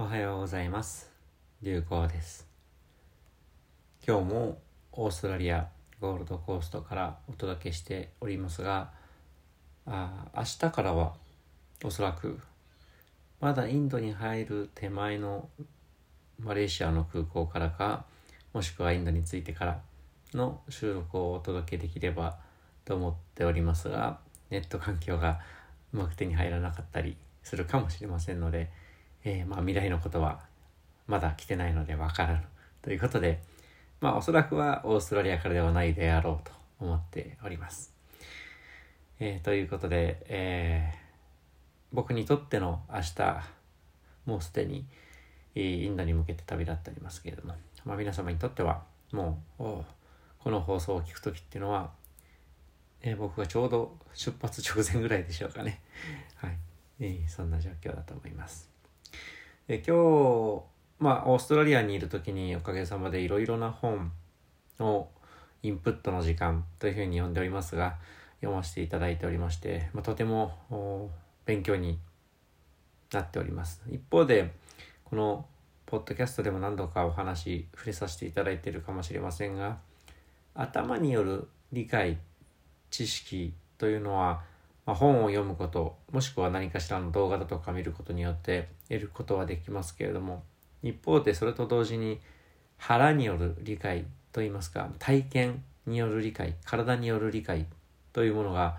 おはようございます。流行です。今日もオーストラリアゴールドコーストからお届けしておりますがあ明日からはおそらくまだインドに入る手前のマレーシアの空港からかもしくはインドに着いてからの収録をお届けできればと思っておりますがネット環境がうまく手に入らなかったりするかもしれませんのでえー、まあ、未来のことはまだ来てないのでわからぬということで、まあ、おそらくはオーストラリアからではないであろうと思っております。えー、ということで、えー、僕にとっての明日、もうすでにインドに向けて旅立っておりますけれども、まあ、皆様にとってはもうこの放送を聞く時っていうのは、えー、僕がちょうど出発直前ぐらいでしょうかね。はい、えー、そんな状況だと思います。で今日、まあ、オーストラリアにいる時におかげさまでいろいろな本をインプットの時間というふうに呼んでおりますが、読ませていただいておりまして、まあ、とても勉強になっております。一方で、このポッドキャストでも何度かお話触れさせていただいているかもしれませんが、頭による理解、知識というのは、まあ、本を読むこともしくは何かしらの動画だとか見ることによって得ることはできますけれども一方でそれと同時に腹による理解といいますか体験による理解体による理解というものが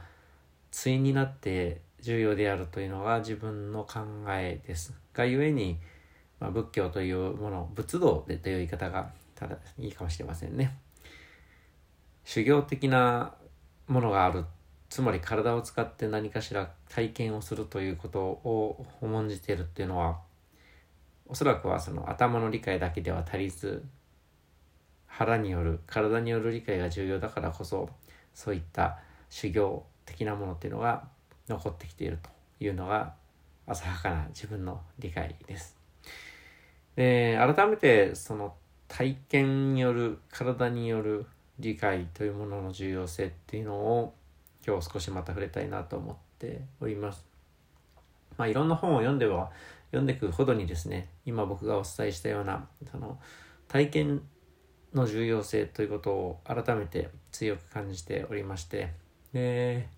対になって重要であるというのが自分の考えです。がゆえに、まあ、仏教というもの仏道でという言い方がただいいかもしれませんね。修行的なものがあるつまり体を使って何かしら体験をするということを重んじているっていうのはおそらくはその頭の理解だけでは足りず腹による体による理解が重要だからこそそういった修行的なものっていうのが残ってきているというのが浅はかな自分の理解です。で改めてその体験による体による理解というものの重要性っていうのを今日少しまた触れたいなと思っております。まあ、いろんな本を読んでは読んでいくほどにですね今僕がお伝えしたようなその体験の重要性ということを改めて強く感じておりましてで、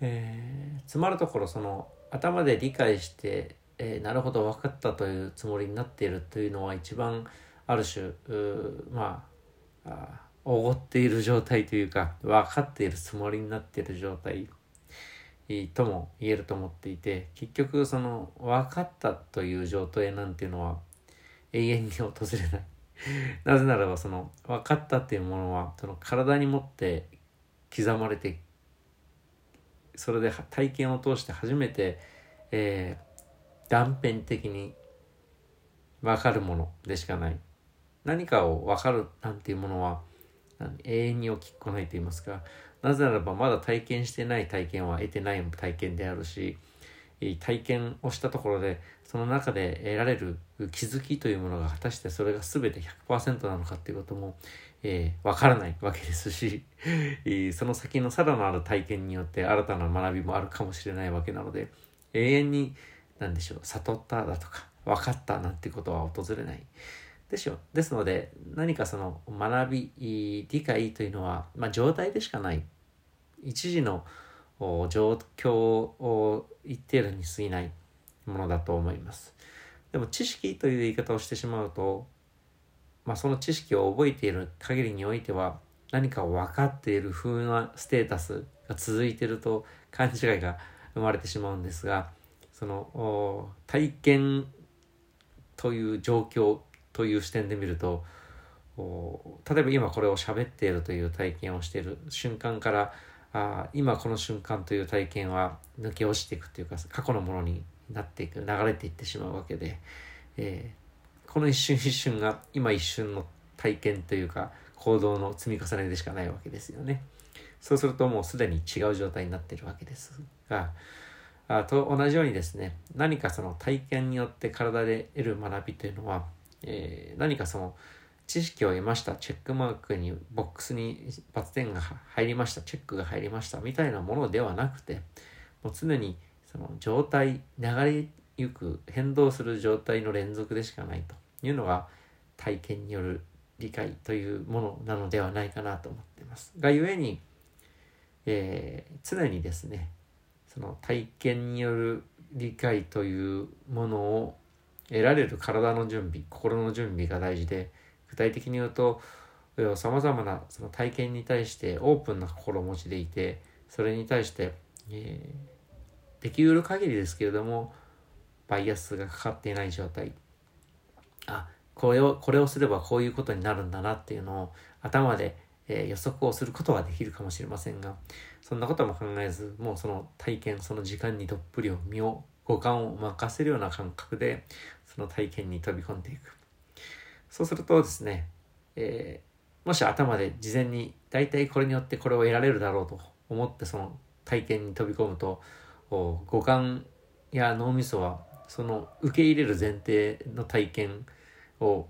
えー、つまるところその頭で理解して、えー、なるほど分かったというつもりになっているというのは一番ある種まあおごっている状態というか分かっているつもりになっている状態とも言えると思っていて結局その分かったという状態なんていうのは永遠に訪れない。なぜならばその分かったっていうものはその体に持って刻まれてそれで体験を通して初めて、えー、断片的に分かるものでしかない。何かを分かるなんていうものは永遠に起きっこないと言いますかなぜならばまだ体験してない体験は得てない体験であるし体験をしたところでその中で得られる気づきというものが果たしてそれが全て100%なのかっていうことも、えー、分からないわけですし その先のさらなる体験によって新たな学びもあるかもしれないわけなので永遠に何でしょう悟っただとか分かったなんてことは訪れない。でしょ。ですので何かその学び理解というのは、まあ、状態でしかない。一時の状況を言っているに過ぎない。ものだと思います。でも知識という言い方をしてしまうと、まあ、その知識を覚えている限りにおいては何か分かっている風なステータスが続いてると勘違いが生まれてしまうんですがその体験という状況という視点で見ると例えば今これを喋っているという体験をしている瞬間からあ今この瞬間という体験は抜け落ちていくというか過去のものになっていく流れていってしまうわけで、えー、この一瞬一瞬が今一瞬の体験というか行動の積み重ねでしかないわけですよね。そうするともうすでに違う状態になっているわけですがあと同じようにですね何かその体験によって体で得る学びというのはえー、何かその知識を得ましたチェックマークにボックスにバツ点が入りましたチェックが入りましたみたいなものではなくてもう常にその状態流れゆく変動する状態の連続でしかないというのが体験による理解というものなのではないかなと思っています。がゆえに、えー、常にですねその体験による理解というものを得られる体の準備心の準備が大事で具体的に言うとさまざまなその体験に対してオープンな心持ちでいてそれに対して、えー、できうる限りですけれどもバイアスがかかっていない状態。あこれをこれをすればこういうことになるんだなっていうのを頭で、えー、予測をすることはできるかもしれませんがそんなことも考えずもうその体験その時間にどっぷりを身を五感を任せるような感覚での体験に飛び込んでいく。そうするとですね、えー、もし頭で事前に大体これによってこれを得られるだろうと思ってその体験に飛び込むと五感や脳みそはその受け入れる前提の体験を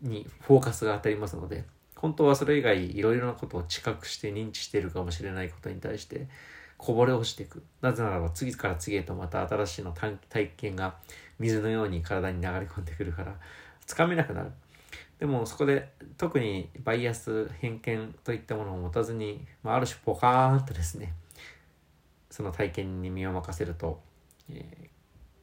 にフォーカスが当たりますので本当はそれ以外いろいろなことを知覚して認知しているかもしれないことに対してこぼれ落ちていく。なぜならば次から次へとまた新しいの体験が水のように体に流れ込んでくるからつかめなくなる。でもそこで特にバイアス偏見といったものを持たずに、まあ、ある種ポカーンとですねその体験に身を任せると、えー、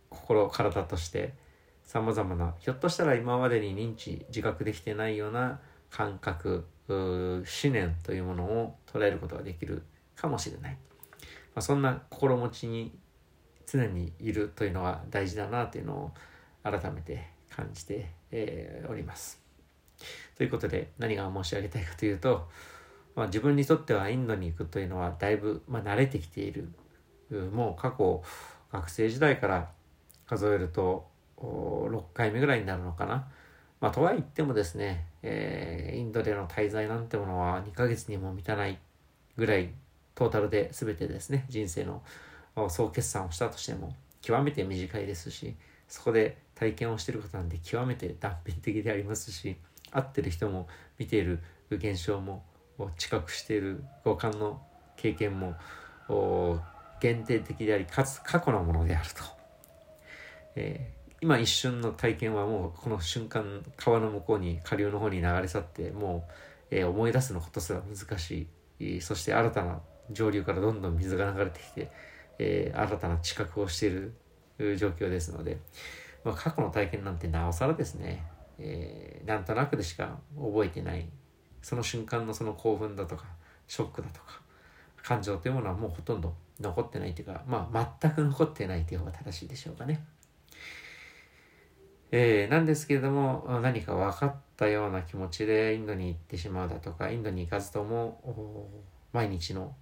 心体としてさまざまなひょっとしたら今までに認知自覚できてないような感覚思念というものを捉えることができるかもしれない、まあ、そんな心持ちに常にいるというのは大事だなというのを改めて感じて、えー、おります。ということで何が申し上げたいかというと、まあ、自分にとってはインドに行くというのはだいぶ、まあ、慣れてきているもう過去学生時代から数えると6回目ぐらいになるのかな。まあ、とは言ってもですね、えー、インドでの滞在なんてものは2ヶ月にも満たないぐらいトータルで全てですね、人生の総決算をしたとしても極めて短いですし、そこで体験をしてることなんで極めて断片的でありますし、会ってる人も見ている現象も近くしている五感の経験も限定的でありかつ過去のものであると、えー、今一瞬の体験はもうこの瞬間川の向こうに下流の方に流れ去ってもう、えー、思い出すのことすら難しい。そして新たな上流からどんどん水が流れてきて、えー、新たな知覚をしている状況ですので、まあ、過去の体験なんてなおさらですね、えー、なんとなくでしか覚えてないその瞬間のその興奮だとかショックだとか感情というものはもうほとんど残ってないというか、まあ、全く残ってないという方が正しいでしょうかね。えー、なんですけれども何か分かったような気持ちでインドに行ってしまうだとかインドに行かずとも毎日の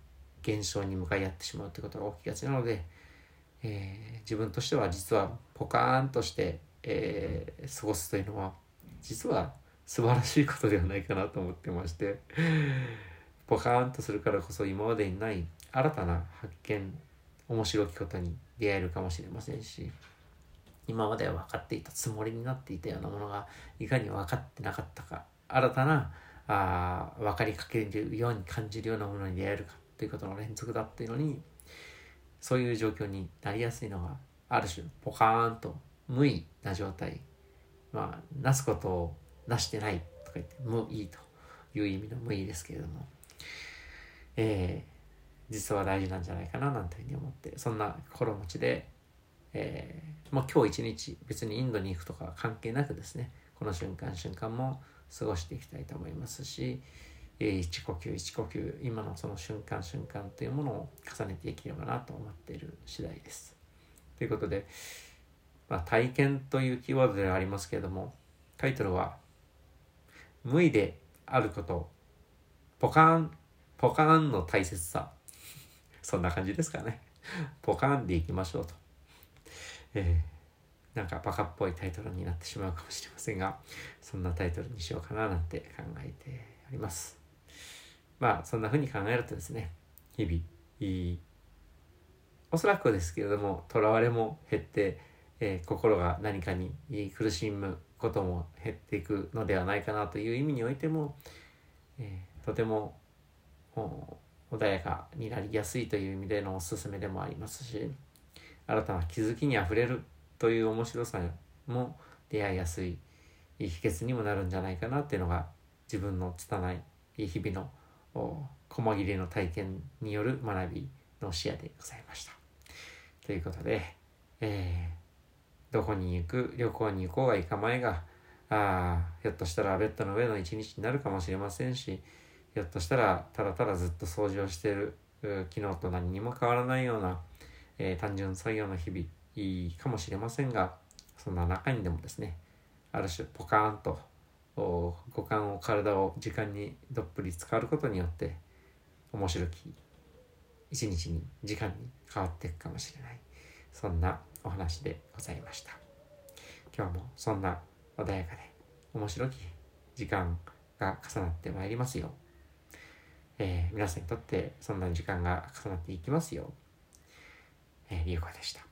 現象に向かい合ってしまうということが起きがちなので、えー、自分としては実はポカーンとして、えー、過ごすというのは実は素晴らしいことではないかなと思ってましてポカーンとするからこそ今までにない新たな発見面白きことに出会えるかもしれませんし今までは分かっていたつもりになっていたようなものがいかに分かってなかったか新たなあ分かりかけるように感じるようなものに出会えるか。ということの連続だっていうのにそういう状況になりやすいのがある種ポカーンと無意な状態。まあなすことをなしてないとか言って無意という意味の無意ですけれども。えー、実は大事なんじゃないかななんていうふうに思ってそんな心持ちでえー、まあ、今日一日別にインドに行くとか関係なくですねこの瞬間瞬間も過ごしていきたいと思いますし、え、一呼吸一呼吸今のその瞬間瞬間というものを重ねていければなと思っている次第です。ということで、まあ、体験というキーワードではありますけれどもタイトルは「無意であることポカーンポカーンの大切さ」そんな感じですかね。ポカーンでいきましょうと。えー、なんかバカっぽいタイトルになってしまうかもしれませんがそんなタイトルにしようかななんて考えておりますまあそんな風に考えるとですね日々いいおそらくですけれどもとらわれも減って、えー、心が何かに苦しむことも減っていくのではないかなという意味においても、えー、とても穏やかになりやすいという意味でのおすすめでもありますし新たな気づきにあふれるという面白さも出会いやすい秘訣にもなるんじゃないかなっていうのが自分の拙い日々の細切れの体験による学びの視野でございました。ということで、えー、どこに行く旅行に行こうが行かまいがあひょっとしたらベッドの上の一日になるかもしれませんしひょっとしたらただただずっと掃除をしている昨日と何にも変わらないような、えー、単純作業の日々いいかもしれませんがそんな中にでもですねある種ポカーンと五感を体を時間にどっぷり使うことによって面白き一日に時間に変わっていくかもしれない。そんなお話でございました。今日もそんな穏やかで面白き時間が重なってまいりますよえー、皆さんにとってそんな時間が重なっていきますよ、えー、流行でした。